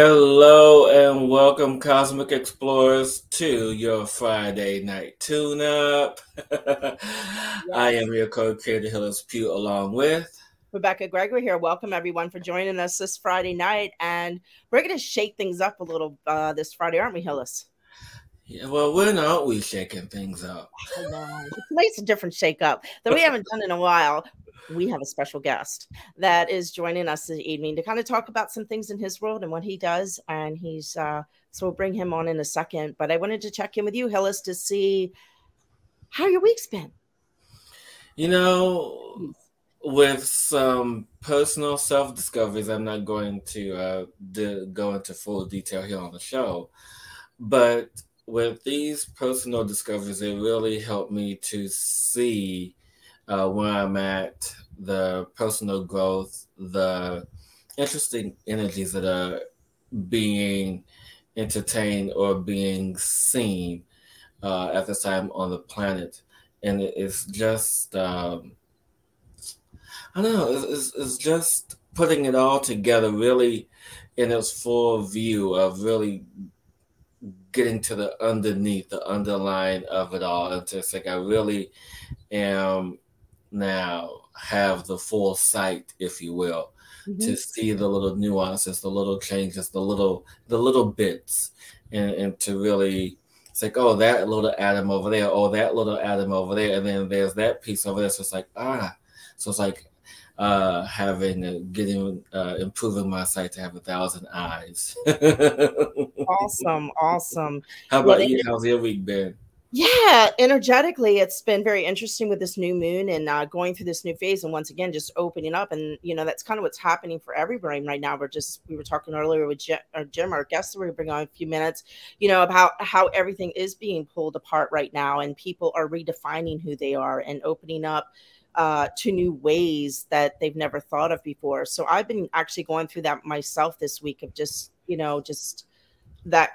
Hello and welcome, Cosmic Explorers, to your Friday night tune up. I am your co creator, Hillis Pugh, along with Rebecca Gregory here. Welcome, everyone, for joining us this Friday night. And we're going to shake things up a little uh, this Friday, aren't we, Hillis? Yeah, well, when aren't we shaking things up? It's nice, a different shake up that we haven't done in a while we have a special guest that is joining us this evening to kind of talk about some things in his world and what he does. And he's uh, so we'll bring him on in a second. But I wanted to check in with you, Hillis, to see how your week's been. You know, with some personal self discoveries, I'm not going to uh, go into full detail here on the show, but with these personal discoveries, it really helped me to see uh, where I'm at, the personal growth, the interesting energies that are being entertained or being seen uh, at this time on the planet. And it's just, um, I don't know, it's, it's just putting it all together really in its full view of really getting to the underneath, the underline of it all. And just like I really am now have the full sight, if you will, mm-hmm. to see the little nuances, the little changes, the little the little bits, and, and to really it's like, oh, that little atom over there, oh, that little atom over there, and then there's that piece over there. So it's like, ah, so it's like uh, having uh, getting uh, improving my sight to have a thousand eyes. awesome, awesome. How about well, you? How's your week been? Yeah, energetically, it's been very interesting with this new moon and uh, going through this new phase, and once again, just opening up. And you know, that's kind of what's happening for everybody right now. We're just we were talking earlier with Jim, or Jim our guest, that to bring on a few minutes. You know about how everything is being pulled apart right now, and people are redefining who they are and opening up uh, to new ways that they've never thought of before. So I've been actually going through that myself this week of just you know just that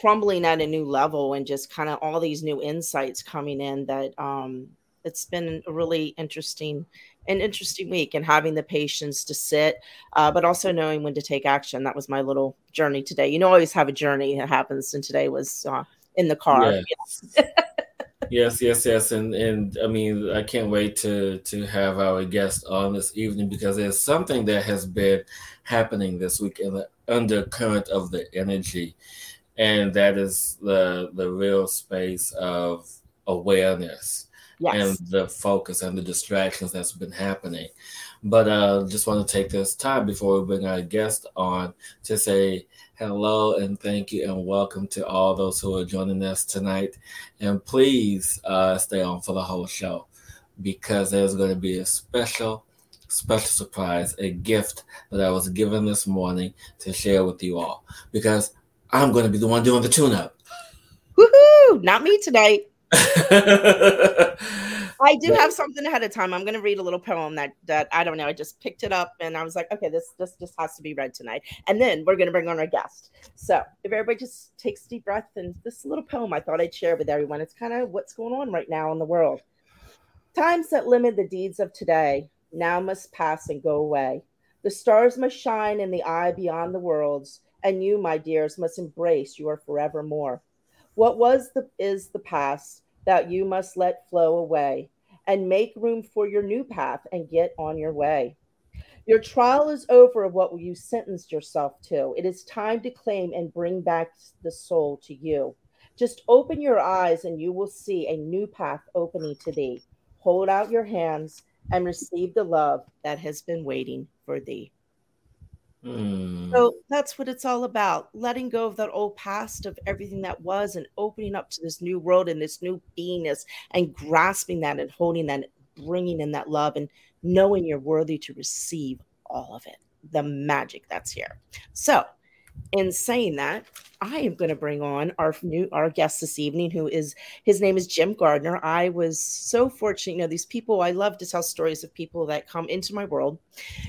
crumbling at a new level and just kind of all these new insights coming in that um, it's been a really interesting an interesting week and having the patience to sit uh, but also knowing when to take action. That was my little journey today. You know always have a journey that happens and today was uh, in the car. Yes. yes yes yes yes, and and i mean i can't wait to to have our guest on this evening because there's something that has been happening this week in the undercurrent of the energy and that is the the real space of awareness yes. and the focus and the distractions that's been happening. But uh, just want to take this time before we bring our guest on to say hello and thank you and welcome to all those who are joining us tonight. And please uh, stay on for the whole show because there's going to be a special special surprise, a gift that I was given this morning to share with you all. Because I'm going to be the one doing the tune up. Woohoo! Not me tonight. I do have something ahead of time. I'm going to read a little poem that that I don't know. I just picked it up and I was like, okay, this this just has to be read tonight. And then we're going to bring on our guest. So if everybody just takes a deep breath and this little poem, I thought I'd share with everyone. It's kind of what's going on right now in the world. Times that limit the deeds of today now must pass and go away. The stars must shine in the eye beyond the worlds and you, my dears, must embrace your forevermore. What was the is the past that you must let flow away and make room for your new path and get on your way. Your trial is over of what you sentenced yourself to. It is time to claim and bring back the soul to you. Just open your eyes and you will see a new path opening to thee. Hold out your hands and receive the love that has been waiting for thee. Mm. So that's what it's all about letting go of that old past of everything that was and opening up to this new world and this new beingness and grasping that and holding that, bringing in that love and knowing you're worthy to receive all of it, the magic that's here. So, in saying that, I am going to bring on our new our guest this evening, who is his name is Jim Gardner. I was so fortunate, you know, these people. I love to tell stories of people that come into my world.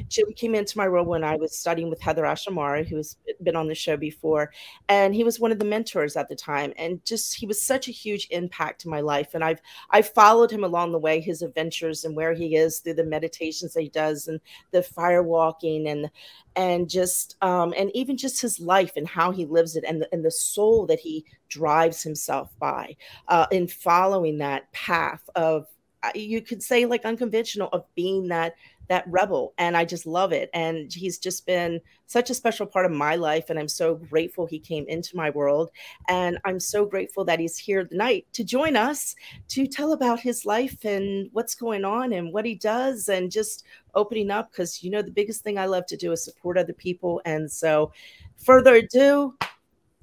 Jim came into my world when I was studying with HeatherAsh Amara, who has been on the show before, and he was one of the mentors at the time. And just he was such a huge impact to my life. And I've I've followed him along the way, his adventures and where he is through the meditations that he does and the fire walking and and just um, and even just his life and how he lives it and the, and the soul that he drives himself by uh, in following that path of uh, you could say like unconventional of being that that rebel and i just love it. And he's just been such a special part of my life and i'm so grateful he came into my world. And i'm so grateful that he's here tonight to join us to tell about his life and what's going on and what he does and just opening up because you know the biggest thing i love to do is support other people. And so further ado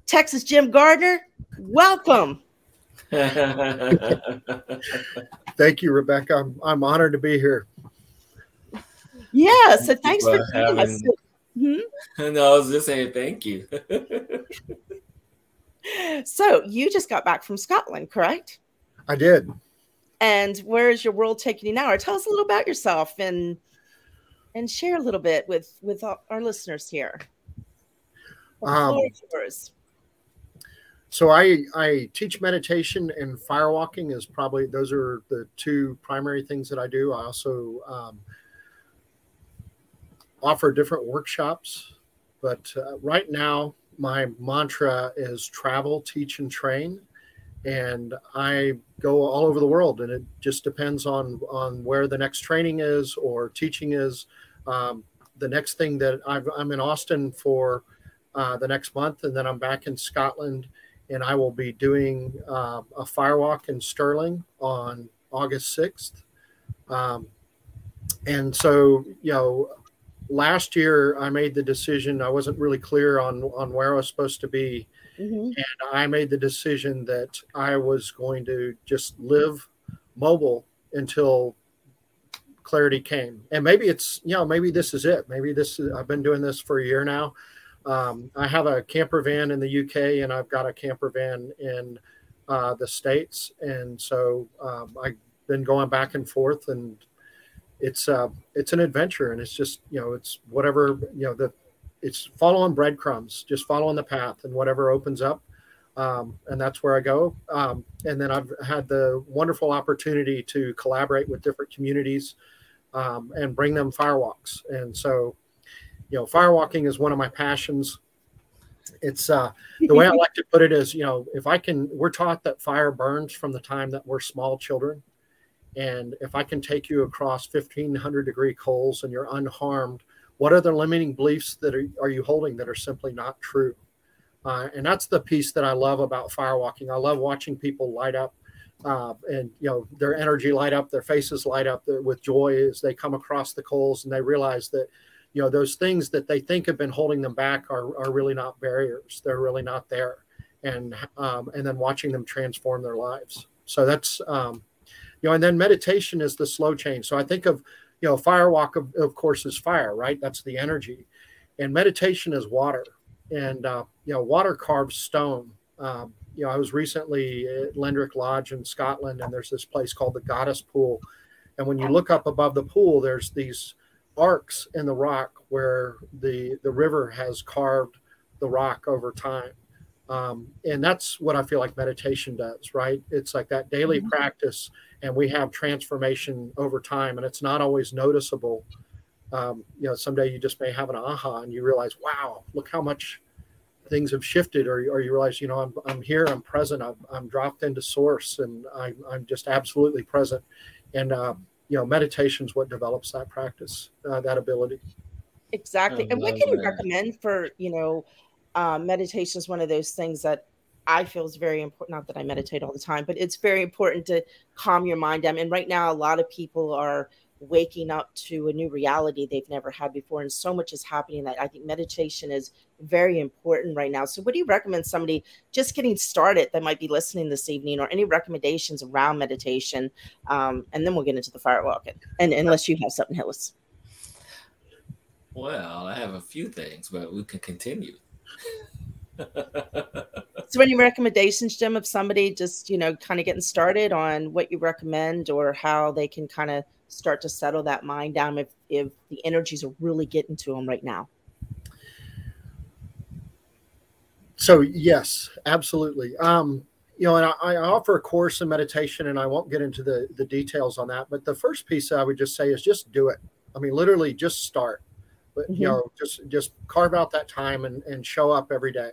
texas jim gardner welcome Thank you, Rebecca. I'm, I'm honored to be here. Yeah, so thanks for having. Us. Mm-hmm. No, I was just saying thank you. so you just got back from Scotland, correct? I did. And where is your world taking you now? Or tell us a little about yourself and and share a little bit with with our listeners here. Um, yours so I I teach meditation and firewalking is probably those are the two primary things that I do. I also um, offer different workshops, but uh, right now my mantra is travel, teach, and train, and I go all over the world, and it just depends on on where the next training is or teaching is. Um, the next thing that i am in Austin for uh, the next month, and then I'm back in Scotland and I will be doing uh, a firewalk in Stirling on August 6th. Um, and so, you know, last year I made the decision, I wasn't really clear on, on where I was supposed to be. Mm-hmm. And I made the decision that I was going to just live mobile until clarity came. And maybe it's, you know, maybe this is it. Maybe this is, I've been doing this for a year now. Um, I have a camper van in the UK and I've got a camper van in uh, the States. And so um, I've been going back and forth and it's uh, it's an adventure and it's just, you know, it's whatever, you know, the it's following breadcrumbs, just following the path and whatever opens up. Um, and that's where I go. Um, and then I've had the wonderful opportunity to collaborate with different communities um, and bring them firewalks. And so you know, firewalking is one of my passions. It's uh, the way I like to put it is, you know, if I can, we're taught that fire burns from the time that we're small children. And if I can take you across 1500 degree coals and you're unharmed, what are the limiting beliefs that are, are you holding that are simply not true? Uh, and that's the piece that I love about firewalking. I love watching people light up uh, and you know their energy light up, their faces light up with joy as they come across the coals and they realize that you know those things that they think have been holding them back are, are really not barriers. They're really not there. And um, and then watching them transform their lives. So that's um, you know and then meditation is the slow change. So i think of you know firewalk of, of course is fire right? That's the energy. And meditation is water. And uh, you know water carves stone. Um, you know i was recently at lendrick lodge in scotland and there's this place called the goddess pool. And when you look up above the pool there's these arcs in the rock where the the river has carved the rock over time. Um, and that's what i feel like meditation does right? It's like that daily mm-hmm. practice and we have transformation over time and it's not always noticeable. Um, you know someday you just may have an aha and you realize wow look how much things have shifted or, or you realize you know i'm, I'm here i'm present I'm, I'm dropped into source and I'm, I'm just absolutely present. And uh, you know meditation is what develops that practice uh, that ability. Exactly. And what can you recommend for you know uh, meditation is one of those things that i feel is very important not that i meditate all the time but it's very important to calm your mind down. And right now a lot of people are waking up to a new reality they've never had before. And so much is happening that i think meditation is very important right now. So what do you recommend somebody just getting started that might be listening this evening or any recommendations around meditation? Um, and then we'll get into the firewalking and unless you have something Hillis. well i have a few things but we can continue. So, any recommendations, Jim, of somebody just you know kind of getting started on what you recommend or how they can kind of start to settle that mind down if if the energies are really getting to them right now? So yes, absolutely. Um, you know, and I, I, offer a course in meditation, and I won't get into the the details on that. But the first piece I would just say is just do it. I mean, literally, just start. But mm-hmm. you know, just just carve out that time and and show up every day,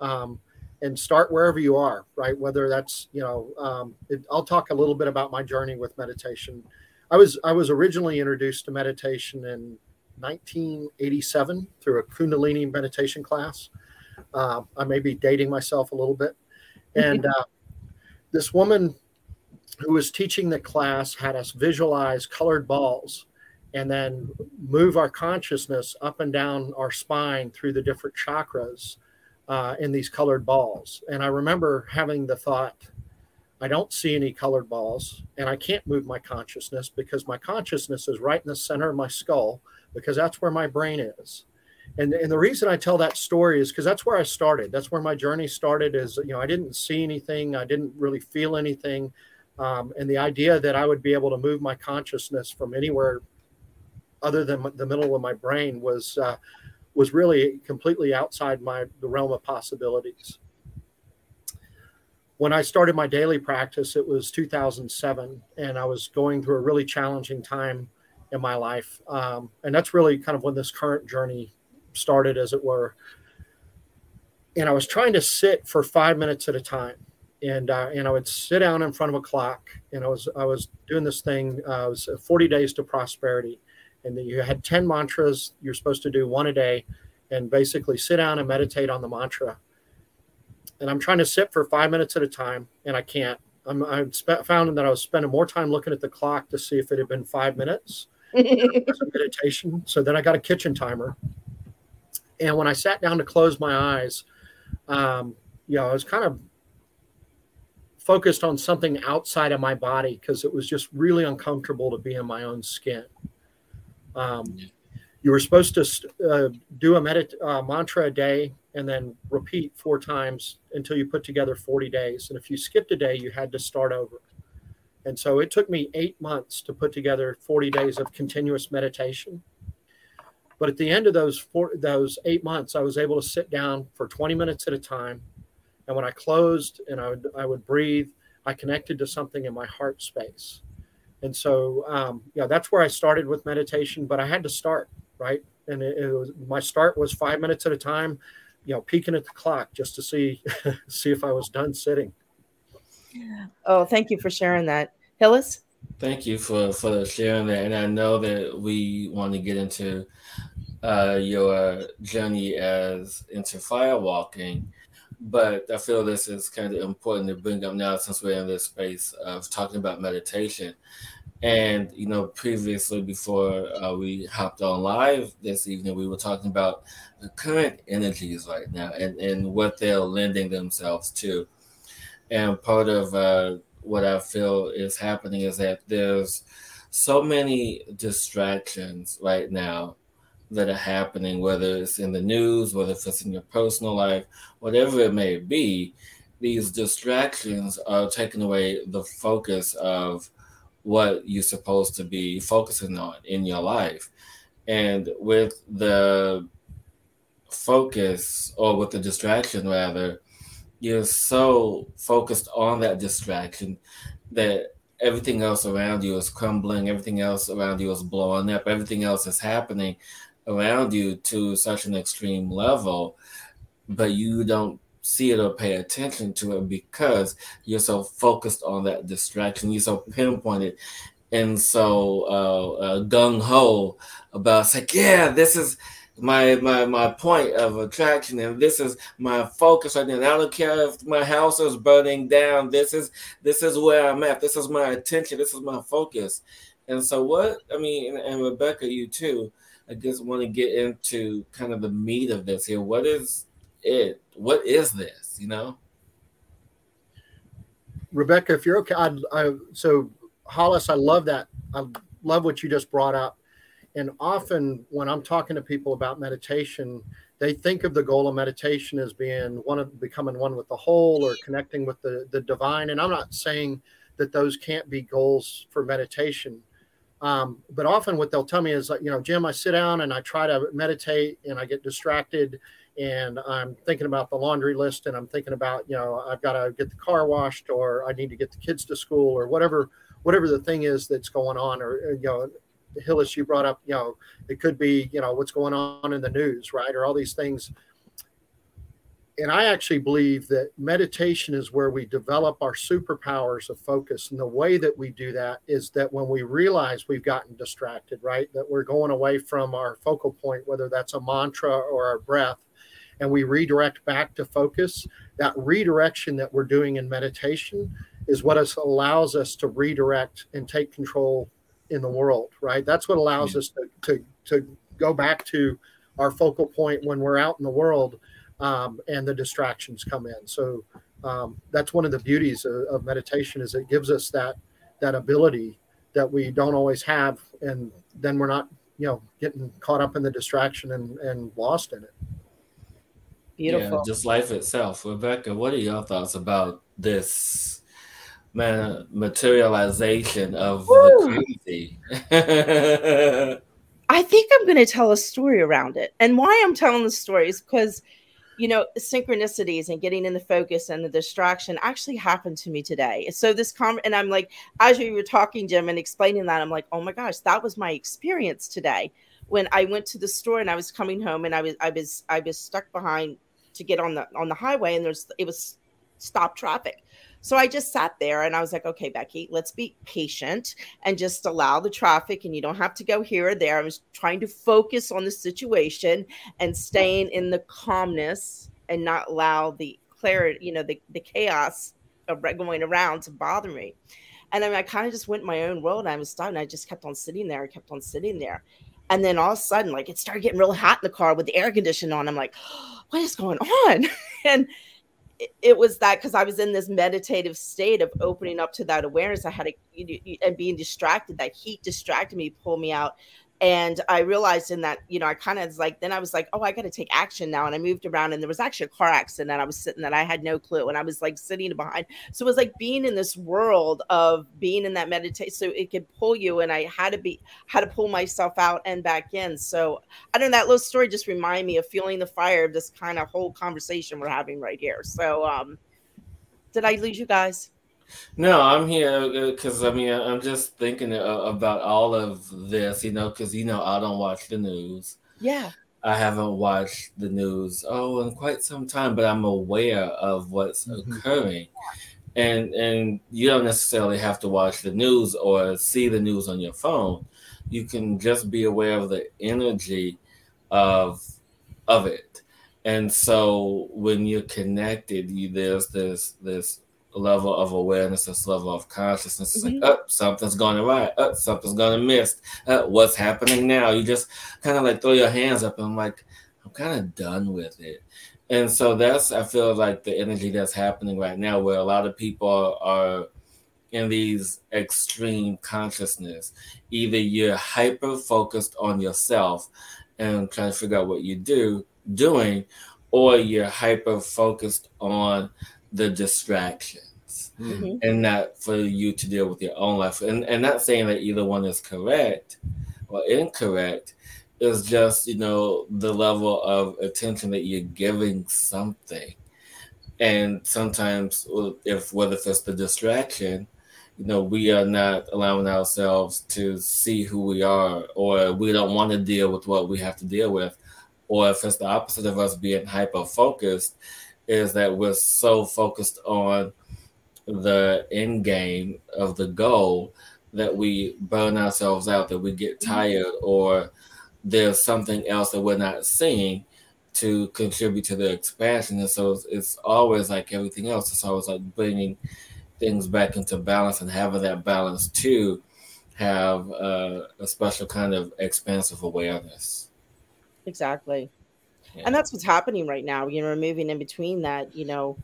um, and start wherever you are. Right, whether that's you know, um, it, I'll talk a little bit about my journey with meditation. I was I was originally introduced to meditation in 1987 through a Kundalini meditation class. Uh, I may be dating myself a little bit and uh, this woman who was teaching the class had us visualize colored balls and then move our consciousness up and down our spine through the different chakras uh, in these colored balls. And I remember having the thought, I don't see any colored balls, and I can't move my consciousness because my consciousness is right in the center of my skull because that's where my brain is and and the reason I tell that story is because that's where I started. That's where my journey started. Is you know I didn't see anything, I didn't really feel anything, um, and the idea that I would be able to move my consciousness from anywhere other than the middle of my brain was uh, was really completely outside my the realm of possibilities. When I started my daily practice, it was 2007, and I was going through a really challenging time in my life, um, and that's really kind of when this current journey started, as it were. And I was trying to sit for five minutes at a time, and uh, and I would sit down in front of a clock, and I was I was doing this thing. Uh, it was 40 days to prosperity, and you had 10 mantras. You're supposed to do one a day, and basically sit down and meditate on the mantra. And I'm trying to sit for five minutes at a time, and I can't. I'm, I found that I was spending more time looking at the clock to see if it had been five minutes meditation. So then I got a kitchen timer and when I sat down to close my eyes, um, you know, I was kind of focused on something outside of my body because it was just really uncomfortable to be in my own skin. Um, you were supposed to uh, do a medit- uh, mantra a day and then repeat four times until you put together 40 days. And if you skipped a day, you had to start over. And so it took me eight months to put together 40 days of continuous meditation. But at the end of those four, those eight months, I was able to sit down for 20 minutes at a time. And when I closed and I would, I would breathe, I connected to something in my heart space. And so, um, yeah, that's where I started with meditation, but I had to start, right? And it, it was, my start was five minutes at a time, you know, peeking at the clock just to see, see if I was done sitting. Oh, thank you for sharing that. Hillis? Thank you for for sharing that, and I know that we want to get into uh, your journey as into firewalking, but I feel this is kind of important to bring up now since we're in this space of talking about meditation. And you know, previously before uh, we hopped on live this evening, we were talking about the current energies right now and and what they're lending themselves to. And part of uh, what I feel is happening is that there's so many distractions right now that are happening, whether it's in the news, whether it's in your personal life, whatever it may be, these distractions are taking away the focus of what you're supposed to be focusing on in your life. And with the focus, or with the distraction rather, you're so focused on that distraction that everything else around you is crumbling, everything else around you is blowing up, everything else is happening around you to such an extreme level, but you don't see it or pay attention to it because you're so focused on that distraction, you're so pinpointed and so uh, uh, gung ho about it's like, yeah, this is my my my point of attraction and this is my focus right now. I don't care if my house is burning down. This is this is where I'm at. This is my attention. This is my focus. And so what I mean, and, and Rebecca, you too. I just want to get into kind of the meat of this here. What is it? What is this? You know, Rebecca, if you're okay, I, I so Hollis, I love that. I love what you just brought up and often when I'm talking to people about meditation, they think of the goal of meditation as being one of becoming one with the whole or connecting with the the divine and i'm not saying that those can't be goals for meditation um, but often what they'll tell me is like you know jim i sit down and i try to meditate and i get distracted and i'm thinking about the laundry list and i'm thinking about you know i've got to get the car washed or i need to get the kids to school or whatever whatever the thing is that's going on or uh, you know Hillis, you brought up, you know, it could be, you know, what's going on in the news, right? Or all these things. And I actually believe that meditation is where we develop our superpowers of focus. And the way that we do that is that when we realize we've gotten distracted, right? That we're going away from our focal point, whether that's a mantra or our breath, and we redirect back to focus, that redirection that we're doing in meditation is what allows us to redirect and take control in the world, right? That's what allows us to, to, to go back to our focal point when we're out in the world um, and the distractions come in. So um, that's one of the beauties of, of, meditation is it gives us that that ability that we don't always have, and then we're not you know getting caught up in the distraction and, and lost in it. Beautiful. Yeah, just life itself. Rebecca, what are your thoughts about this man, materialization of Woo! the crazy. I think I'm going to tell a story around it. And why I'm telling the story is because, you know, synchronicities and getting in the focus and the distraction actually happened to me today. So this com and I'm like, as you were talking, Jim, and explaining that, I'm like, oh my gosh, that was my experience today when I went to the store and I was coming home and I was I was I was stuck behind to get on the on the highway and there's it was stop traffic. So I just sat there and I was like, okay, Becky, let's be patient and just allow the traffic. And you don't have to go here or there. I was trying to focus on the situation and staying in the calmness and not allow the clarity, you know, the, the chaos of going around to bother me. And I, mean, I kind of just went my own world. And I was stunned. I just kept on sitting there. I kept on sitting there. And then all of a sudden, like it started getting really hot in the car with the air conditioning on. I'm like, what is going on? and it was that because I was in this meditative state of opening up to that awareness. I had a, and being distracted. That heat distracted me, pulled me out, and I realized in that, you know, I kind of like, then I was like, oh, I got to take action now. And I moved around, and there was actually a car accident. I was sitting that I had no clue, and I was like sitting behind. So it was like being in this world of being in that meditation, so it could pull you. And I had to be, had to pull myself out and back in. So I don't know. That little story just reminded me of feeling the fire of this kind of whole conversation we're having right here. So, um, did I lose you guys? No, I'm here because uh, I mean I'm just thinking about all of this, you know, because you know I don't watch the news. Yeah. I haven't watched the news oh in quite some time, but I'm aware of what's mm-hmm. occurring, and and you don't necessarily have to watch the news or see the news on your phone. You can just be aware of the energy of of it, and so when you're connected, you there's this this level of awareness, this level of consciousness. It's mm-hmm. like, oh, something's going right. Oh, something's going to miss. Oh, what's happening now? You just kind of like throw your hands up and I'm like, I'm kind of done with it. And so that's, I feel like the energy that's happening right now, where a lot of people are in these extreme consciousness. Either you're hyper focused on yourself and trying to figure out what you do, doing, or you're hyper focused on the distractions mm-hmm. and not for you to deal with your own life. And, and not saying that either one is correct or incorrect, is just, you know, the level of attention that you're giving something. And sometimes, if whether if it's the distraction, you know, we are not allowing ourselves to see who we are, or we don't want to deal with what we have to deal with, or if it's the opposite of us being hyper focused, is that we're so focused on the end game of the goal that we burn ourselves out, that we get mm-hmm. tired, or there's something else that we're not seeing to contribute to the expansion. And so it's, it's always like everything else. It's always like bringing things back into balance and having that balance to have uh, a special kind of expansive awareness. Exactly and that's what's happening right now you know we're moving in between that you know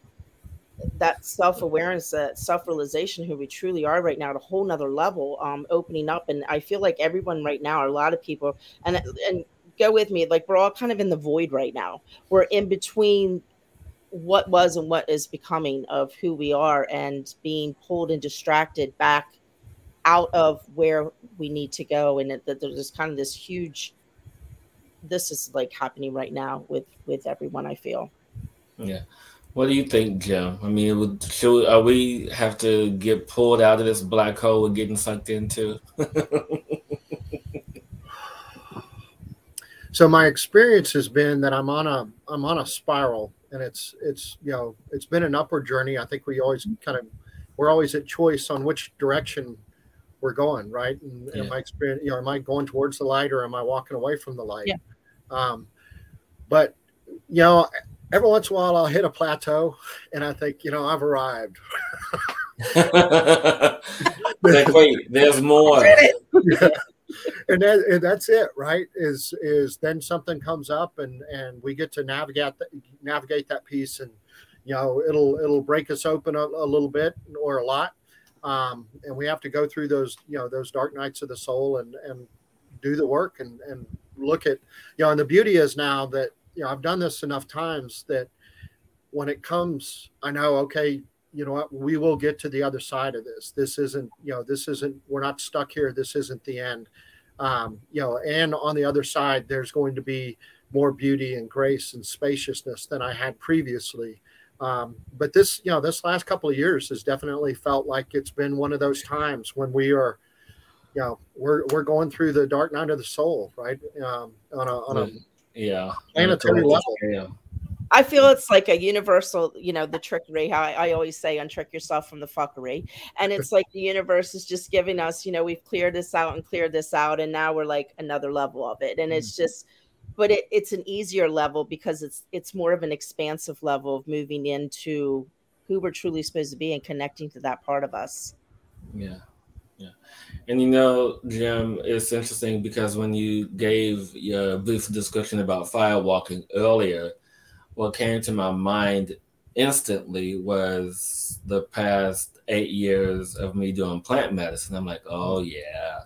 that self-awareness that self-realization who we truly are right now at a whole nother level um opening up and i feel like everyone right now a lot of people and and go with me. Like we're all kind of in the void right now. We're in between what was and what is becoming of who we are and being pulled and distracted back out of where we need to go and that there's kind of this huge this is like happening right now with with everyone i feel. Yeah. What do you think jim i mean would, should are we have to get pulled out of this black hole and getting sucked into? So my experience has been that i'm on a i'm on a spiral and it's it's you know it's been an upward journey. I think we always kind of we're always at choice on which direction we're going, right? And yeah. am I experience, you know, am I going towards the light or am I walking away from the light? Yeah. Um, but you know, every once in a while I'll hit a plateau and I think, you know, I've arrived. wait, there's more. yeah. And, that, and that's it, right? Is is then something comes up and and we get to navigate that navigate that piece and you know it'll it'll break us open a, a little bit or a lot um, and we have to go through those you know those dark nights of the soul and and do the work and and look at you know and the beauty is now that you know i've done this enough times that when it comes i know okay you know what we will get to the other side of this. This isn't you know this isn't we're not stuck here. This isn't the end. Um, you know and on the other side there's going to be more beauty and grace and spaciousness than i had previously um, but this, you know, this last couple of years has definitely felt like it's been one of those times when we are, you know, we're we're going through the dark night of the soul, right? Um, on a on a yeah planetary level. Yeah. I feel it's like a universal, you know, the trickery. How I, I, always say, untrick yourself from the fuckery. And it's like the universe is just giving us, you know, we've cleared this out and cleared this out, and now we're like another level of it. And it's mm. just but it, it's an easier level because it's it's more of an expansive level of moving into who we're truly supposed to be and connecting to that part of us. Yeah. Yeah. And you know, Jim, it's interesting because when you gave your brief description about firewalking earlier, what came to my mind instantly was the past eight years of me doing plant medicine. I'm like, oh yeah,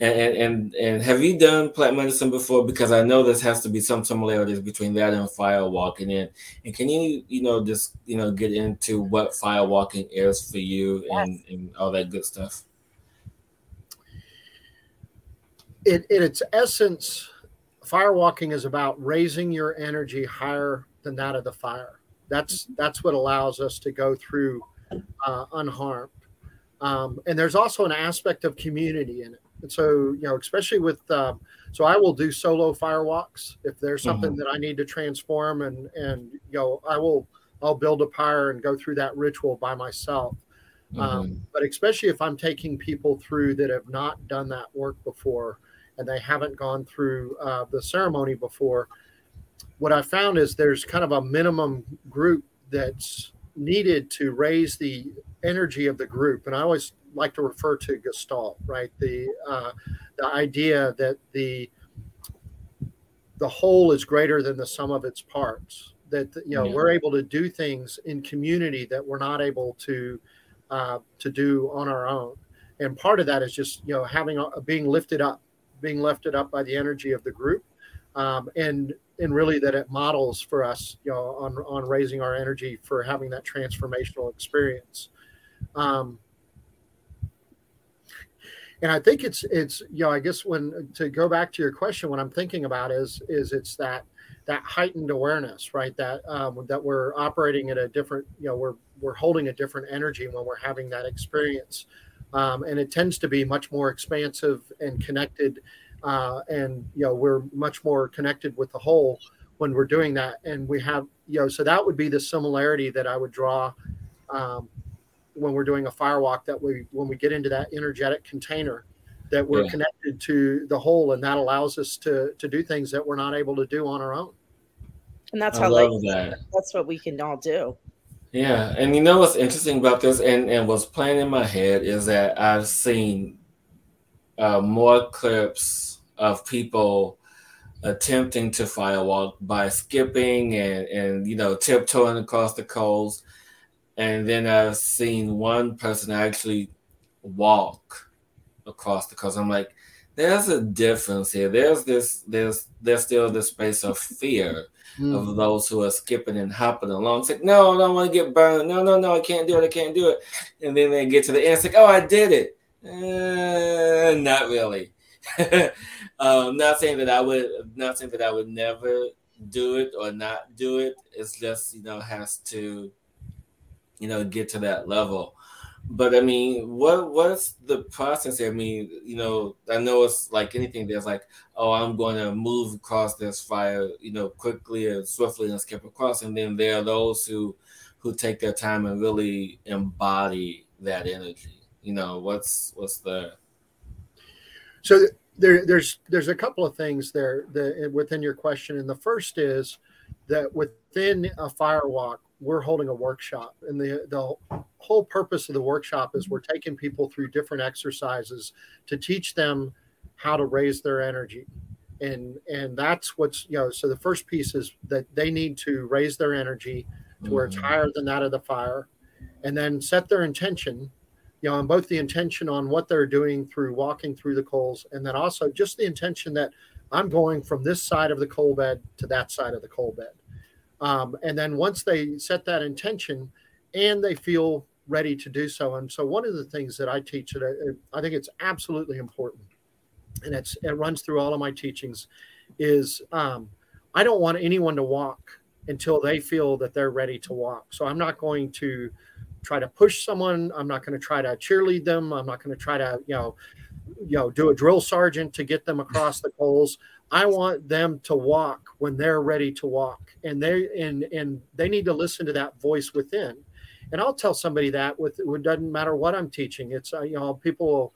and, and and have you done plant medicine before? Because I know this has to be some similarities between that and fire walking in. And can you, you know, just you know, get into what fire walking is for you yes. and, and all that good stuff? In, in its essence, fire walking is about raising your energy higher than that of the fire. That's that's what allows us to go through uh, unharmed. Um, and there's also an aspect of community in it and so, you know, especially with, um, so I will do solo fire walks if there's something mm-hmm. that I need to transform, and and you know, I will I'll build a pyre and go through that ritual by myself. Um, mm-hmm. Um, but especially if I'm taking people through that have not done that work before and they haven't gone through uh, the ceremony before, what I found is there's kind of a minimum group that's needed to raise the energy of the group. And I always like to refer to Gestalt, right? The uh, the idea that the the whole is greater than the sum of its parts. That you know yeah. we're able to do things in community that we're not able to uh, to do on our own. And part of that is just you know having a, being lifted up, being lifted up by the energy of the group, um, and and really that it models for us, you know, on on raising our energy for having that transformational experience. Um, and I think it's it's you know I guess when to go back to your question, what I'm thinking about is is it's that that heightened awareness, right? That um, that we're operating at a different you know we're we're holding a different energy when we're having that experience, um, and it tends to be much more expansive and connected, uh, and you know we're much more connected with the whole when we're doing that, and we have you know so that would be the similarity that I would draw um, when we're doing a firewalk that we when we get into that energetic container that we're yeah. connected to the whole and that allows us to to do things that we're not able to do on our own and that's how like that. that's what we can all do yeah and you know what's interesting about this and and what's playing in my head is that i've seen uh, more clips of people attempting to firewalk by skipping and and you know tiptoeing across the coals and then I've seen one person actually walk across the coast. I'm like, there's a difference here. There's this, there's there's still this space of fear mm. of those who are skipping and hopping along. It's like, no, I don't want to get burned. No, no, no, I can't do it. I can't do it. And then they get to the end. It's like, oh, I did it. Uh, not really. um, not saying that I would, not saying that I would never do it or not do it. It's just you know has to, you know, get to that level. But I mean, what what's the process? I mean, you know, I know it's like anything. There's like, oh, I'm going to move across this fire, you know, quickly and swiftly and skip across. And then there are those who who take their time and really embody that energy. You know, what's what's the so there, there's there's a couple of things there that within your question, and the first is that within a firewalk, we're holding a workshop, and the the whole purpose of the workshop is we're taking people through different exercises to teach them how to raise their energy and and that's what's you know so the first piece is that they need to raise their energy to where it's mm-hmm. higher than that of the fire and then set their intention you know, on both the intention on what they're doing through walking through the coals, and then also just the intention that I'm going from this side of the coal bed to that side of the coal bed. Um, and then once they set that intention and they feel ready to do so. And so one of the things that I teach that I, I think it's absolutely important, and it's it runs through all of my teachings, is um, I don't want anyone to walk until they feel that they're ready to walk. So I'm not going to try to push someone. I'm not going to try to cheerlead them. I'm not going to try to, you know, you know, do a drill sergeant to get them across the coals. I want them to walk when they're ready to walk, and they and and they need to listen to that voice within. And I'll tell somebody that with it doesn't matter what I'm teaching. It's uh, you know people.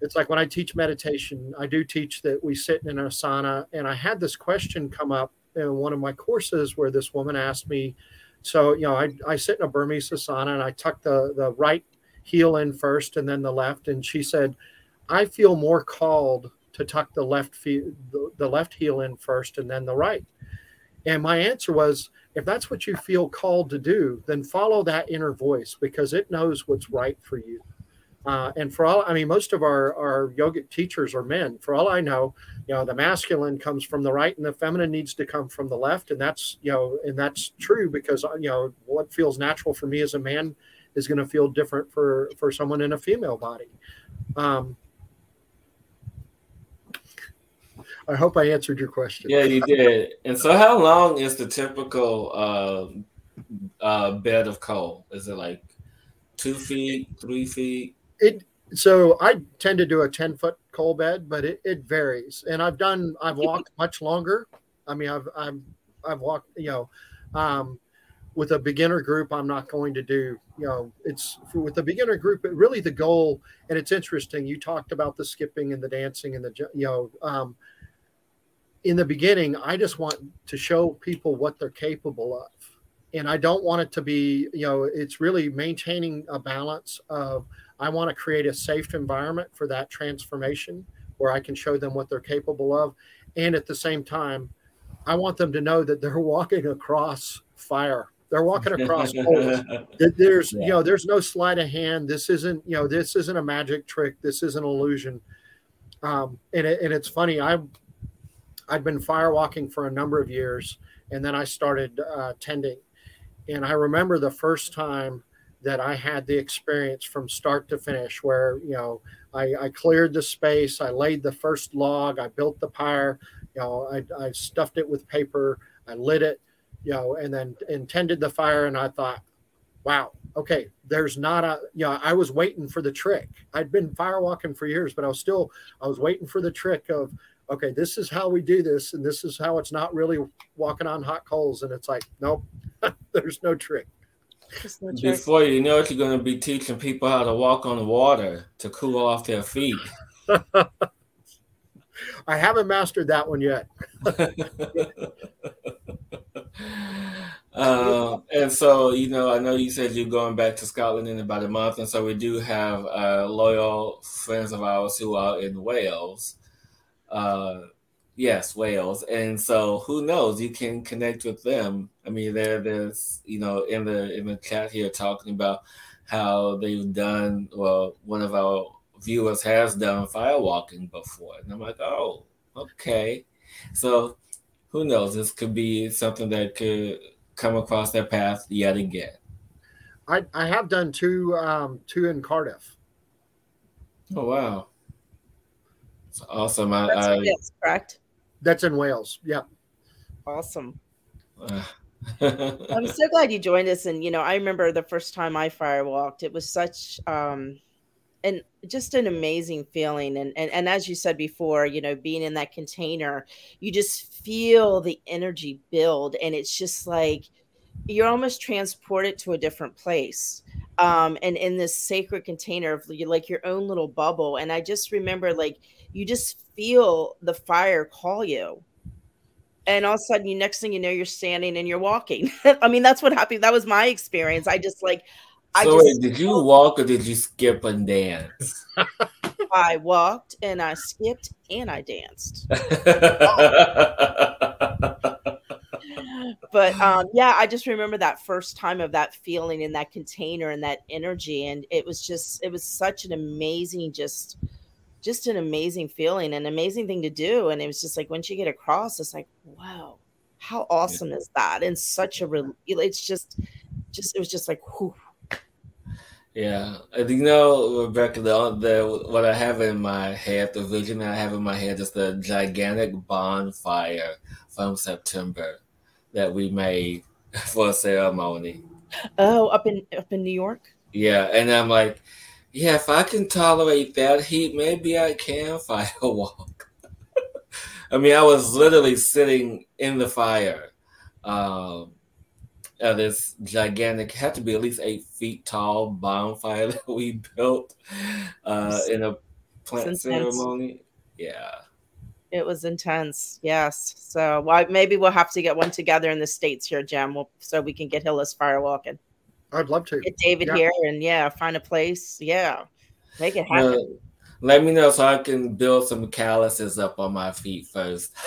It's like when I teach meditation, I do teach that we sit in an asana, and I had this question come up in one of my courses where this woman asked me, so, you know, I, I sit in a Burmese asana and I tuck the, the right heel in first and then the left. And she said, I feel more called to tuck the left feet, the, the left heel in first and then the right. And my answer was, if that's what you feel called to do, then follow that inner voice because it knows what's right for you. Uh, and for all, I mean, most of our, our yogic teachers are men. For all I know, you know, the masculine comes from the right and the feminine needs to come from the left. And that's, you know, and that's true because, you know, what feels natural for me as a man is going to feel different for, for someone in a female body. Um, I hope I answered your question. Yeah, you did. And so, how long is the typical uh, uh, bed of coal? Is it like two feet, three feet? it so I tend to do a 10 foot coal bed, but it, it varies. And I've done, I've walked much longer. I mean, I've, I've, I've walked, you know, um, with a beginner group, I'm not going to do, you know, it's for, with a beginner group, but really the goal, and it's interesting. You talked about the skipping and the dancing and the, you know, um, in the beginning, I just want to show people what they're capable of. And I don't want it to be, you know, it's really maintaining a balance of, I want to create a safe environment for that transformation where I can show them what they're capable of. And at the same time, I want them to know that they're walking across fire. They're walking across There's, yeah. you know, there's no sleight of hand. This isn't, you know, this isn't a magic trick. This is an illusion. Um, and, it, and it's funny. I've, I'd been firewalking for a number of years, and then I started uh, tending. And I remember the first time that I had the experience from start to finish, where you know I, I, cleared the space, I laid the first log, I built the pyre, you know, I, I stuffed it with paper, I lit it, you know, and then intended the fire, and I thought, wow, okay, there's not a, you know, I was waiting for the trick. I'd been firewalking for years, but I was still, I was waiting for the trick of, okay, this is how we do this, and this is how it's not really walking on hot coals, and it's like, nope, there's no trick. Before you know it, you're going to be teaching people how to walk on the water to cool off their feet. I haven't mastered that one yet. um, and so, you know, I know you said you're going back to Scotland in about a month, and so we do have uh, loyal friends of ours who are in Wales. Uh, Yes, Wales. And so who knows? You can connect with them. I mean, there there's you know in the in the chat here talking about how they've done well one of our viewers has done firewalking before, and I'm like, oh, okay. So who knows? This could be something that could come across their path yet again. I, I have done two um, two in Cardiff. Oh wow, it's awesome! I, That's I, yes, correct. That's in Wales. Yep. Awesome. uh, I'm so glad you joined us. And you know, I remember the first time I firewalked. It was such um and just an amazing feeling. And, and and as you said before, you know, being in that container, you just feel the energy build, and it's just like you're almost transported to a different place. Um, and in this sacred container of like your own little bubble. And I just remember like you just feel the fire call you. And all of a sudden you next thing you know you're standing and you're walking. I mean that's what happened. That was my experience. I just like i so just wait, did you walk or did you skip and dance? i walked and i skipped and i danced. But um yeah i just remember that first time of that feeling in that container and that energy. And it was just it was such an amazing just just an amazing feeling an amazing thing to do and it was just like once you get across it's like wow how awesome is that and such a re- it's just just it was just like whew. Yeah, uh, and you know, Rebecca, the, the what I have in my head, the vision I have in my head is the gigantic bonfire from September that we made for a ceremony. oh up in up in new york Yeah, and I'm like, yeah, if I can tolerate that heat, maybe I can firewalk. I mean, I was literally sitting in the fire. Um, of this gigantic, had to be at least eight feet tall bonfire that we built uh, in a plant ceremony. Yeah. it was intense yes so well, maybe we'll have to get one together in the states here jim we'll, so we can get hillis firewalking I'd love to. get david Yeah. here and yeah find a place yeah make it happen Uh, let me know so I can build some calluses up on my feet first.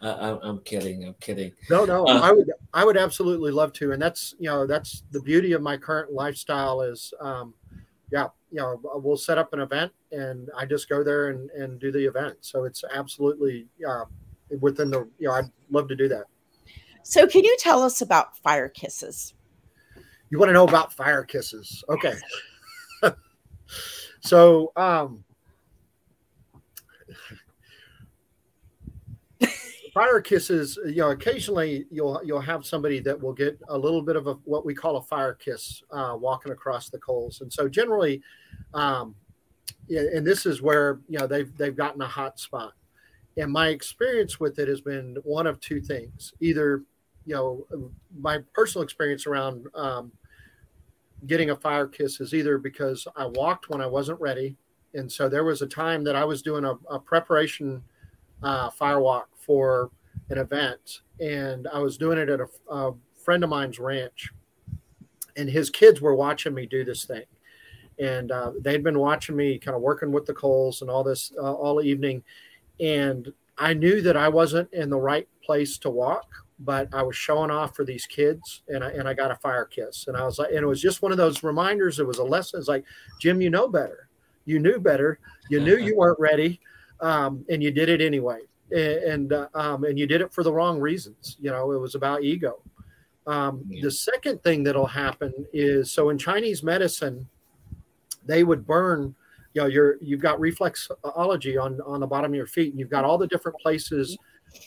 I, I'm, I'm kidding. I'm kidding. No, no, Uh, I would, I would absolutely love to, and that's you know that's the beauty of my current lifestyle is, um, yeah, you know we'll set up an event and I just go there and, and do the event, so it's absolutely uh, within the you know I'd love to do that. So can you tell us about fire kisses You want to know about fire kisses? Okay. so, um, fire kisses. You know, occasionally you'll you'll have somebody that will get a little bit of a what we call a fire kiss uh, walking across the coals, and so generally, um, and this is where you know they've they've gotten a hot spot. And my experience with it has been one of two things: either you know my personal experience around um, getting a fire kiss is either because I walked when I wasn't ready. And so there was a time that I was doing a, a preparation uh, fire walk for an event, and I was doing it at a, a friend of mine's ranch. And his kids were watching me do this thing. And uh, they'd been watching me kind of working with the coals and all this uh, all evening. And I knew that I wasn't in the right place to walk but I was showing off for these kids and I, and I got a fire kiss. And I was like, and it was just one of those reminders. It was a lesson. It's like, Jim, you know better. You knew better. You knew you weren't ready. Um, and you did it anyway. And, and, uh, um, and you did it for the wrong reasons. You know, it was about ego. Um, Yeah. The second thing that'll happen is, so in Chinese medicine, they would burn, you know, you're, you've got reflexology on, on the bottom of your feet and you've got all the different places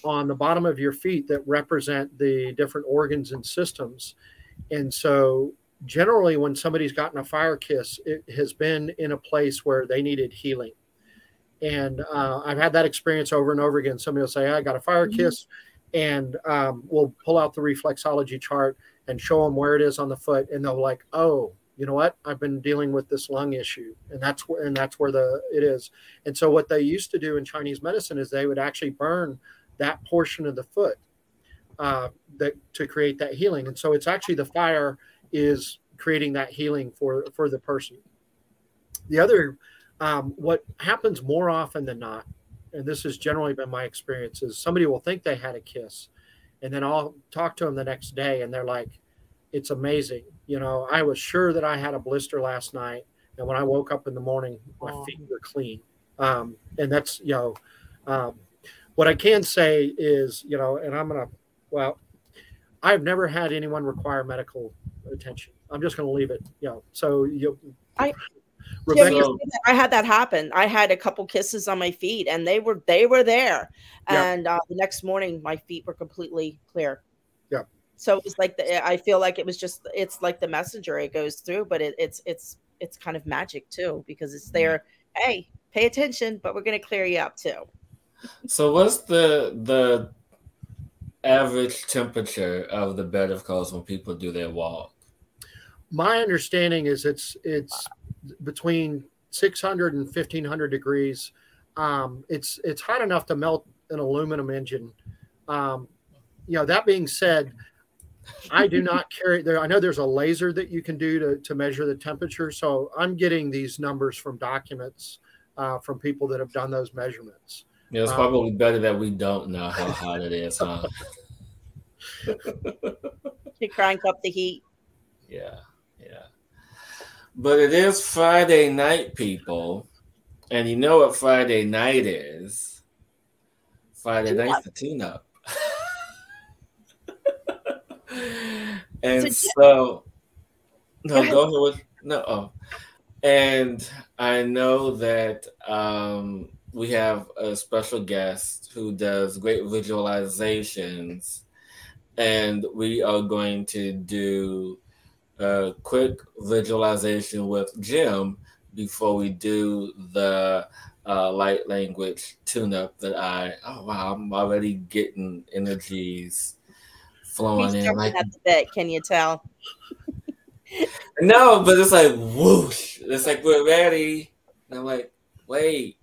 on the bottom of your feet that represent the different organs and systems. And so, generally, when somebody's gotten a fire kiss, it has been in a place where they needed healing. And uh, I've had that experience over and over again. Somebody will say, I got a fire Mhm. kiss, and um, we'll pull out the reflexology chart and show them where it is on the foot. And they'll be like, oh, you know what? I've been dealing with this lung issue. And that's where, and that's where the, it is. And so what they used to do in Chinese medicine is they would actually burn that portion of the foot uh, that to create that healing. And so it's actually the fire is creating that healing for for the person. The other, um, what happens more often than not, and this has generally been my experience, is somebody will think they had a kiss, and then I'll talk to them the next day, and they're like, "It's amazing." You know, I was sure that I had a blister last night, And when I woke up in the morning, my feet were clean. Um, and that's, you know, um, what I can say is, you know, and I'm going to, well, I've never had anyone require medical attention. I'm just going to leave it, you know. So you, I- Rebecca? I had that happen. I had a couple kisses on my feet, and they were they were there. Yeah. And uh, the next morning, my feet were completely clear. Yeah. So it was like the. I feel like it was just. It's like the messenger. It goes through, but it, it's it's it's kind of magic too because it's there. Hey, pay attention, but we're going to clear you up too. So what's the the average temperature of the bed of coals when people do their walk? my understanding is it's it's between 600 and 1500 degrees. Um, it's it's hot enough to melt an aluminum engine. Um, you know that being said i do not carry there i know there's a laser that you can do to, to measure the temperature. So i'm getting these numbers from documents uh, from people that have done those measurements Yeah, it's Um, probably better that we don't know how hot it is, huh? To crank up the heat. Yeah, yeah. But it is Friday night, people. And you know what Friday night is? Friday Tune night's the tune up. and So- so, no, go ahead with no. Oh. And I know that um, we have a special guest who does great visualizations, and we are going to do a quick visualization with Jim before we do the uh, light language tune up that I oh wow I'm already getting energies flowing He's in like at the bit. Can you tell? no but it's like whoosh it's like we're ready and I'm like wait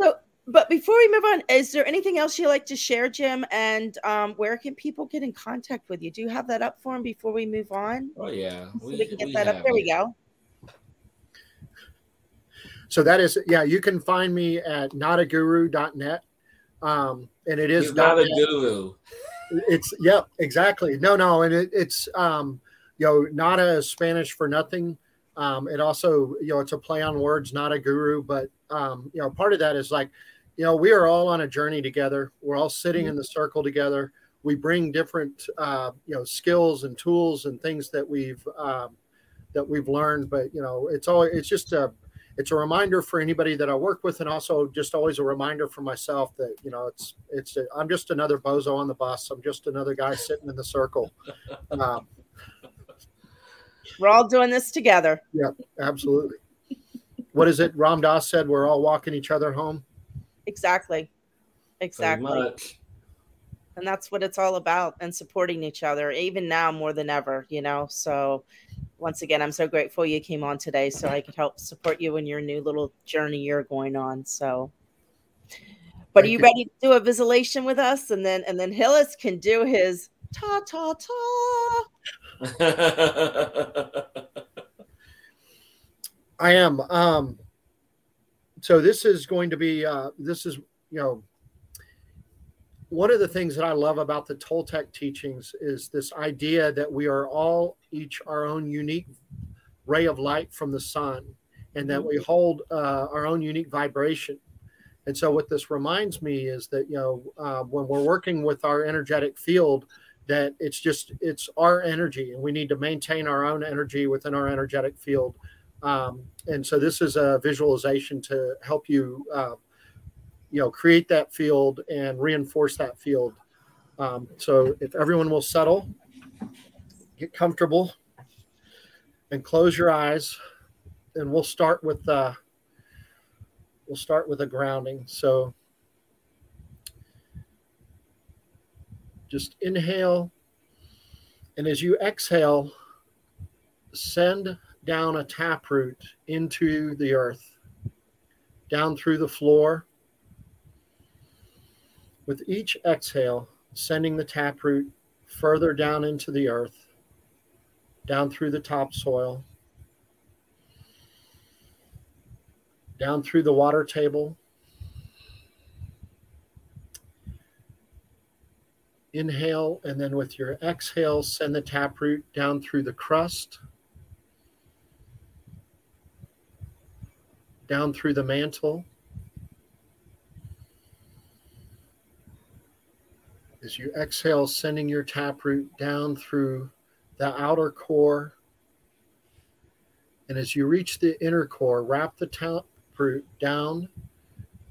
So, but before we move on, is there anything else you'd like to share, Jim? And um, where can people get in contact with you? Do you have that up for them before we move on? oh yeah So we, can get that up. There we go. so that is yeah you can find me at notaguru.net um, and it is He's not a guru it's yep exactly no no and it, it's um you know not a spanish for nothing um it also you know it's a play on words not a guru but um you know part of that is like you know we are all on a journey together we're all sitting in the circle together we bring different uh you know skills and tools and things that we've um that we've learned but you know it's all it's just a it's a reminder for anybody that I work with, and also just always a reminder for myself that you know it's it's a, I'm just another bozo on the bus. I'm just another guy sitting in the circle. Um, We're all doing this together. Yeah, absolutely. What is it? Ram Dass said we're all walking each other home. Exactly. Exactly. And that's what it's all about and supporting each other, even now more than ever, you know. So, once again, I'm so grateful you came on today so I could help support you in your new little journey you're going on. So, but are you you. ready to do a visualization with us? And then, and then Hillis can do his ta ta ta. I am. Um, so this is going to be. Uh, this is you know. One of the things that I love about the Toltec teachings is this idea that we are all each our own unique ray of light from the sun, and that we hold uh, our own unique vibration. And so, what this reminds me is that you know uh, when we're working with our energetic field, that it's just it's our energy, and we need to maintain our own energy within our energetic field. Um, and so this is a visualization to help you, uh, you know, create that field and reinforce that field. Um, so if everyone will settle, get comfortable, and close your eyes, and we'll start with uh, we'll start with a grounding. So just inhale, and as you exhale, send down a taproot into the earth, down through the floor. With each exhale, sending the taproot further down into the earth, down through the topsoil, down through the water table. Inhale, and then with your exhale, send the taproot down through the crust down through the mantle. As you exhale, sending your taproot down through the outer core. And as you reach the inner core, wrap the taproot down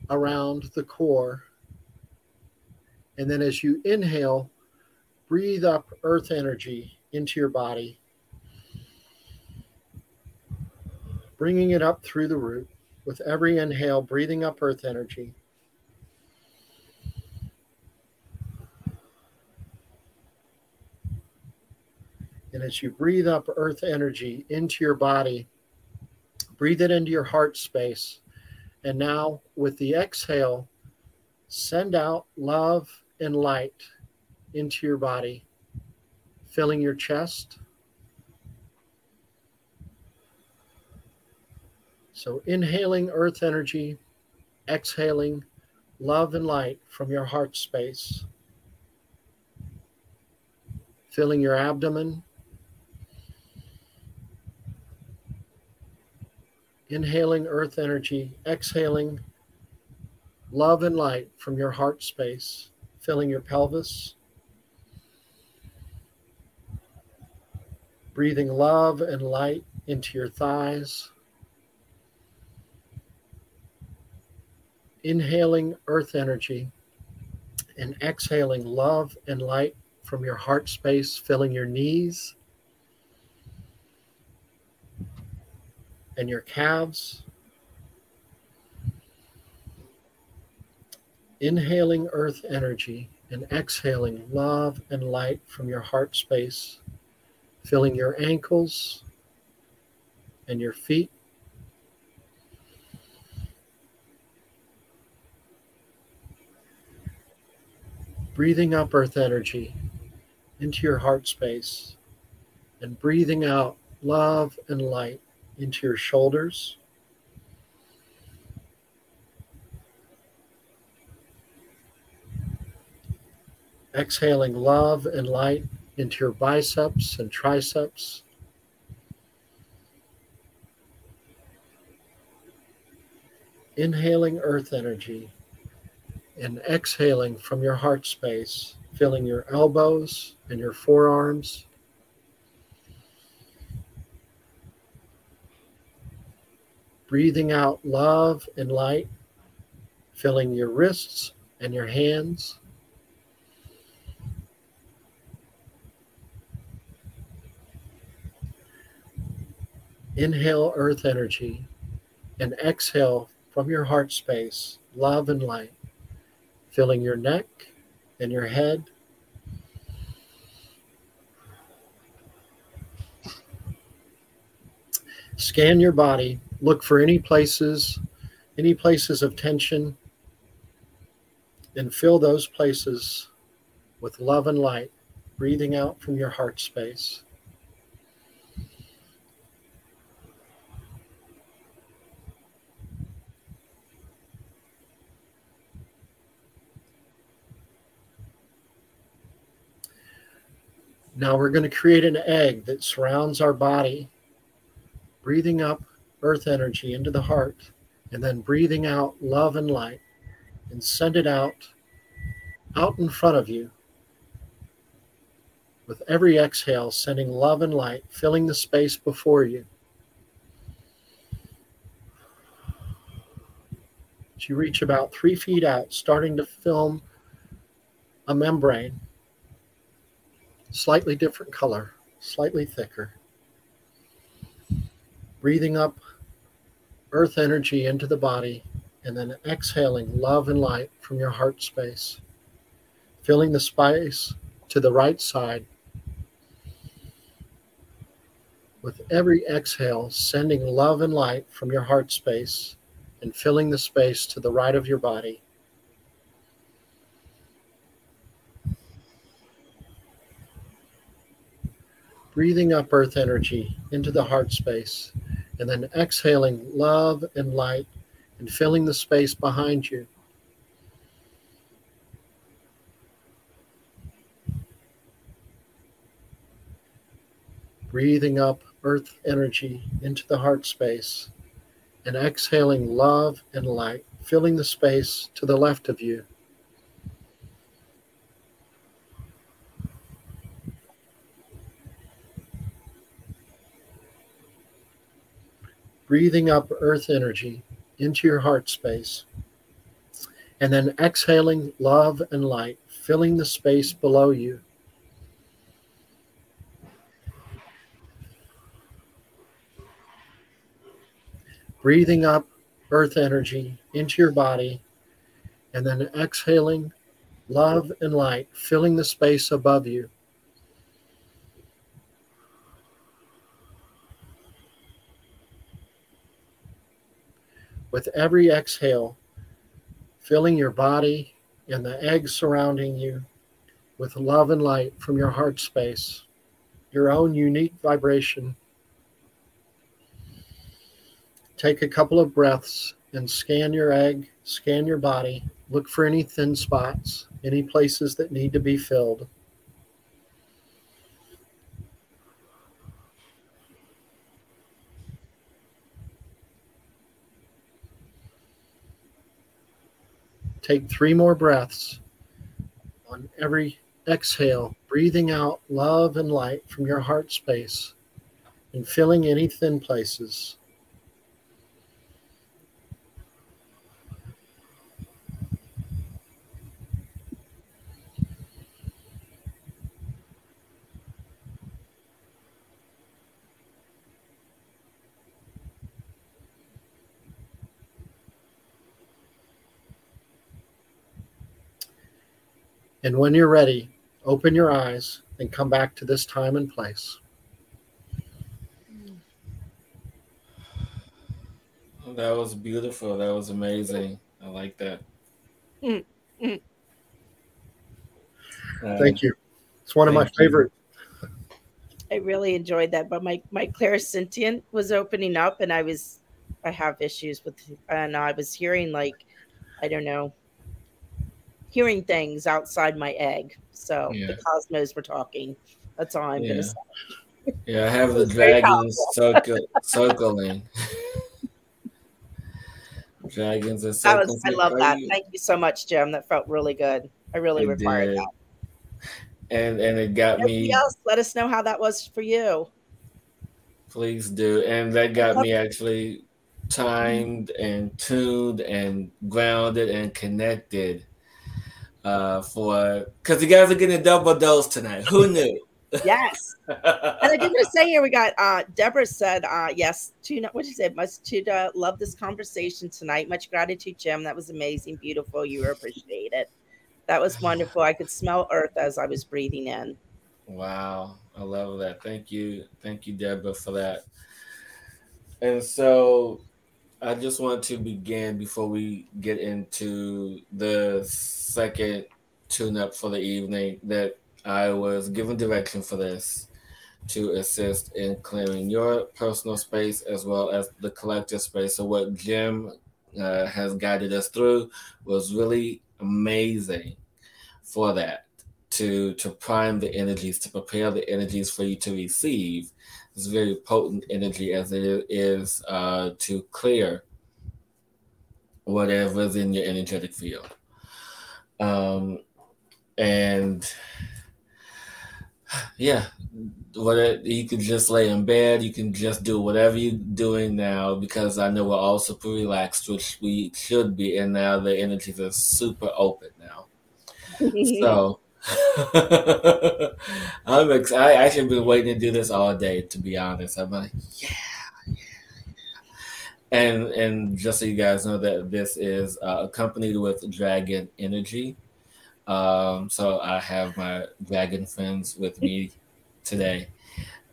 around the core. And then as you inhale, breathe up earth energy into your body, bringing it up through the root. With every inhale, breathing up earth energy. And as you breathe up earth energy into your body, breathe it into your heart space. And now, with the exhale, send out love and light into your body, filling your chest. So, inhaling earth energy, exhaling love and light from your heart space, filling your abdomen, inhaling earth energy, exhaling love and light from your heart space, filling your pelvis. Breathing love and light into your thighs. Inhaling earth energy and exhaling love and light from your heart space, filling your knees and your calves. Inhaling earth energy and exhaling love and light from your heart space, filling your ankles and your feet. Breathing up earth energy into your heart space and breathing out love and light into your shoulders. Exhaling love and light into your biceps and triceps. Inhaling earth energy and exhaling from your heart space, filling your elbows and your forearms breathing out love and light, filling your wrists and your hands. Inhale earth energy and exhale from your heart space love and light, filling your neck and your head. Scan your body look for any places, any places of tension, and fill those places with love and light, breathing out from your heart space. Now we're going to create an egg that surrounds our body, breathing up earth energy into the heart, and then breathing out love and light and send it out, out in front of you. With every exhale, sending love and light, filling the space before you. As you reach about three feet out, starting to film a membrane, slightly different color, slightly thicker. Breathing up earth energy into the body, and then exhaling love and light from your heart space, filling the space to the right side. With every exhale, sending love and light from your heart space and filling the space to the right of your body. Breathing up earth energy into the heart space and then exhaling love and light and filling the space behind you. Breathing up earth energy into the heart space and exhaling love and light, filling the space to the left of you. Breathing up earth energy into your heart space. And then exhaling love and light, filling the space below you. breathing up earth energy into your body, and then exhaling love and light, filling the space above you. With every exhale, filling your body and the eggs surrounding you with love and light from your heart space, your own unique vibration Take a couple of breaths and scan your egg, scan your body, look for any thin spots, any places that need to be filled. Take three more breaths on every exhale, breathing out love and light from your heart space and filling any thin places. And when you're ready, open your eyes and come back to this time and place. That was beautiful. That was amazing. I like that. Mm-hmm. Thank you. It's one of my favorite. I really enjoyed that, but my my clairsentient was opening up, and I was I have issues with, and I was hearing like I don't know hearing things outside my egg. So yeah. the cosmos were talking. That's all I'm yeah. going to say. Yeah, I have the dragons circle, circling. dragons are circling. Was, I love that. Thank you so much, Jim. That felt really good. I really it required did. that. And and it got me. Else, let us know how that was for you. Please do. And that got me actually timed and tuned and grounded and connected uh, for because you guys are getting a double dose tonight. Who knew? yes. and I did want to say here we got uh Deborah said uh yes to what did you say much to uh, love this conversation tonight. Much gratitude, Jim. That was amazing, beautiful. You were appreciated. That was wonderful. I could smell earth as I was breathing in. Wow. I love that. Thank you. Thank you, Deborah, for that. And so I just want to begin before we get into the second tune up for the evening that I was given direction for this to assist in clearing your personal space as well as the collective space. So, what Jim uh, has guided us through was really amazing for that to to prime the energies to prepare the energies for you to receive this very potent energy as it is uh, to clear whatever's in your energetic field. Um, and yeah, what you can just lay in bed, you can just do whatever you're doing now because I know we're all super relaxed, which we should be, and now the energies are super open now. so I'm ex- I actually been waiting to do this all day. To be honest, I'm like, yeah, yeah, yeah. And and just so you guys know that this is uh, accompanied with Dragon Energy. Um, so I have my dragon friends with me today,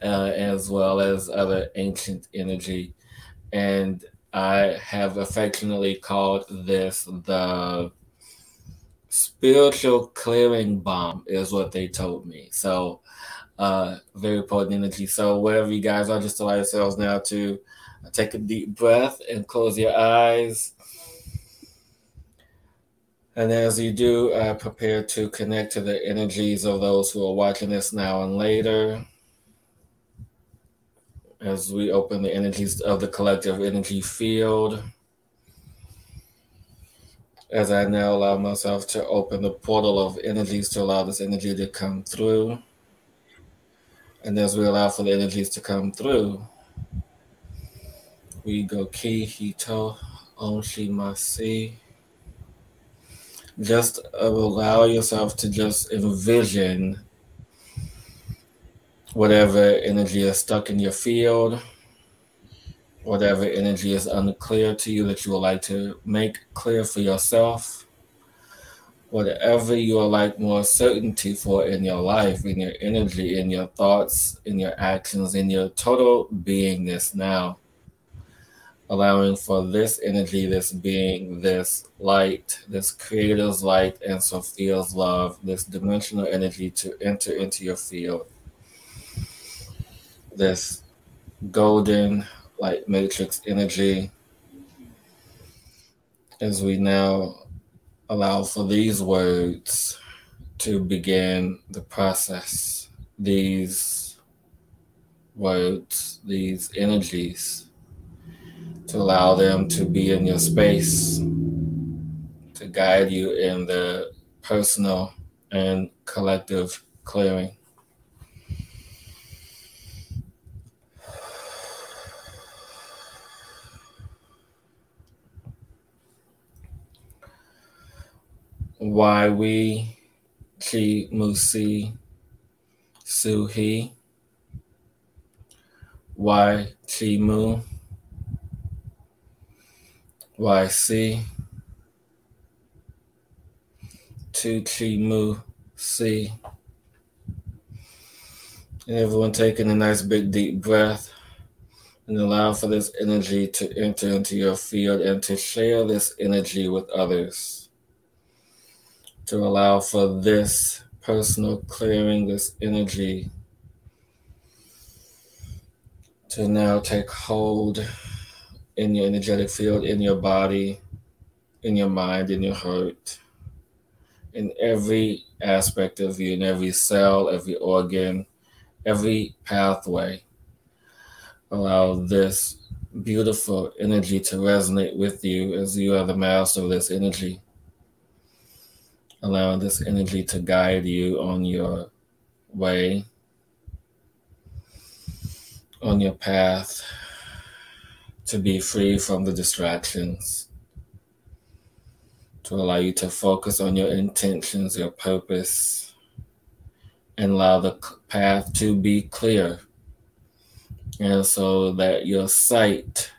uh, as well as other ancient energy, and I have affectionately called this the spiritual clearing bomb is what they told me. So, uh, very potent energy. So, wherever you guys are, just allow yourselves now to take a deep breath and close your eyes. And as you do, uh, prepare to connect to the energies of those who are watching this now and later. as we open the energies of the collective energy field. As I now allow myself to open the portal of energies to allow this energy to come through. And as we allow for the energies to come through, we go ki hito onshi masi. Just allow yourself to just envision whatever energy is stuck in your field, whatever energy is unclear to you that you would like to make clear for yourself, whatever you would like more certainty for in your life, in your energy, in your thoughts, in your actions, in your total beingness now. Allowing for this energy, this being, this light, this creator's light, and Sophia's love, this dimensional energy to enter into your field this golden light matrix energy as we now allow for these words to begin the process. These words, these energies, to allow them to be in your space, to guide you in the personal and collective clearing. We Chi Musi Suhi Y Chi Mu. Y C Tu Chi Mu C. And everyone taking a nice big deep breath and allow for this energy to enter into your field and to share this energy with others to allow for this personal clearing, this energy to now take hold in your energetic field, in your body, in your mind, in your heart, in every aspect of you, in every cell, every organ, every pathway. Allow this beautiful energy to resonate with you as you are the master of this energy allowing this energy to guide you on your way, on your path, to be free from the distractions, to allow you to focus on your intentions, your purpose, and allow the path to be clear. And so that your sight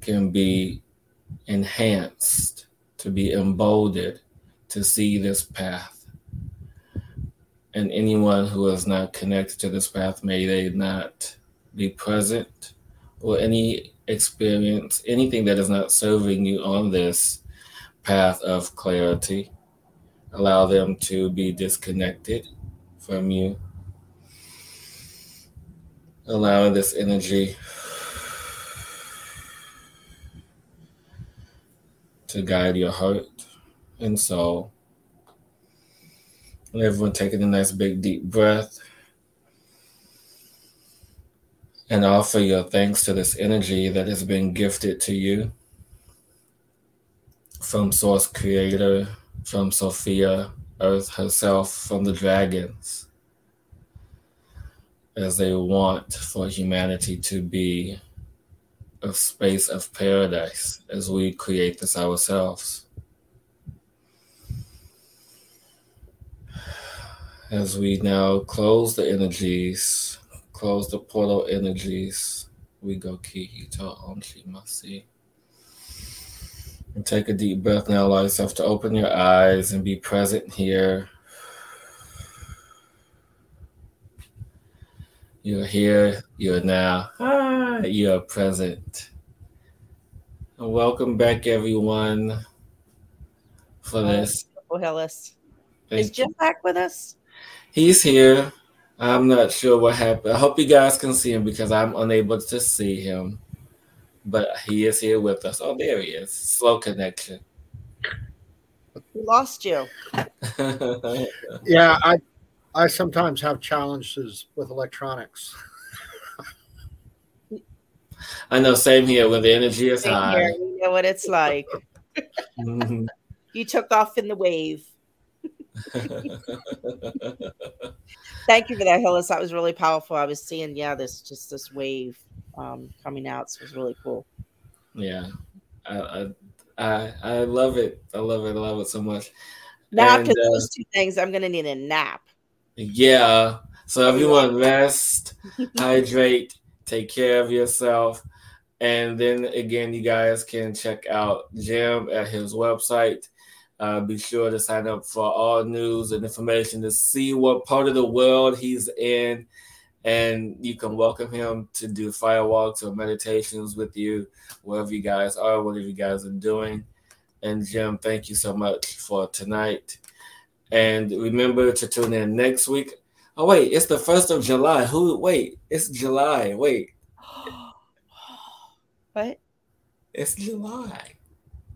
can be enhanced, to be emboldened to see this path. And anyone who is not connected to this path, may they not be present or any experience, anything that is not serving you on this path of clarity. Allow them to be disconnected from you. Allowing this energy to guide your heart and so, everyone taking a nice big deep breath. And offer your thanks to this energy that has been gifted to you from Source Creator, from Sophia, Earth herself, from the dragons, as they want for humanity to be a space of paradise as we create this ourselves. As we now close the energies, close the portal energies, we go Kihito Onshi Masi. And take a deep breath now. Allow yourself to open your eyes and be present here. You're here, you're now, ah, you're present. And welcome back, everyone, for this. Hillis. Is Jim back with us? He's here. I'm not sure what happened. I hope you guys can see him because I'm unable to see him. But he is here with us. Oh, there he is. Slow connection. We lost you. yeah, I I sometimes have challenges with electronics. I know, same here when the energy is Same high. here. We know what it's like. Mhm. You took off in the wave. Thank you for that, Hillis. That was really powerful. I was seeing, yeah, this just this wave um, coming out. So it was really cool. yeah, I, I I love it. I love it. I love it so much. Now, after uh, those two things, I'm gonna need a nap. Yeah. So everyone rest, hydrate, take care of yourself. And then again, you guys can check out Jim at his website. Uh, be sure to sign up for all news and information to see what part of the world he's in. And you can welcome him to do firewalks or meditations with you, wherever you guys are, whatever you guys are doing. And Jim, thank you so much for tonight. And remember to tune in next week. Oh wait, it's the first of July. Who? Wait, it's July. Wait, what? it's July.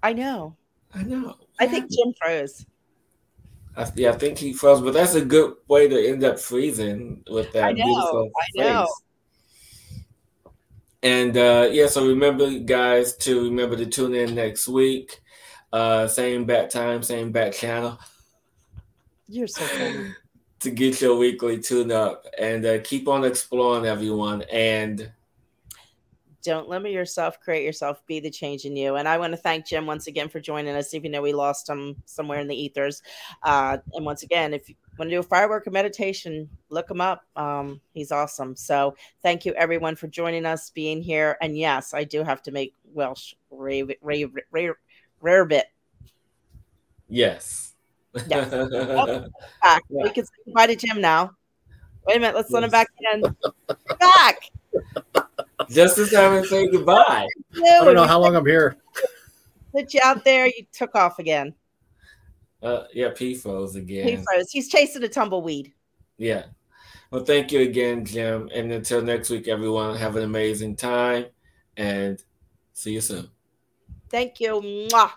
I know. I know. I think Jim froze. I, yeah, I think he froze, but that's a good way to end up freezing with that I know, beautiful I know. face. And uh, yeah, so remember, guys, to remember to tune in next week. Uh, same bat time, same bat channel. You're so funny. to get your weekly tune up and uh, keep on exploring everyone and Don't limit yourself, create yourself, be the change in you. And I want to thank Jim once again for joining us, even though we lost him somewhere in the ethers. Uh, and once again, if you want to do a firewalk or meditation, look him up. Um, he's awesome. So thank you everyone for joining us, being here. And yes, I do have to make Welsh rave, rave, rave, rare bit. yes Yes. Back. Yeah. We can say goodbye to Jim now. Wait a minute, let's let him back in. back. just as time and say goodbye I don't know how long I'm here. Put you out there. You took off again. uh, yeah p froze He again froze. He's chasing a tumbleweed. yeah well thank you again jim and until next week everyone have an amazing time and see you soon Thank you. Mwah.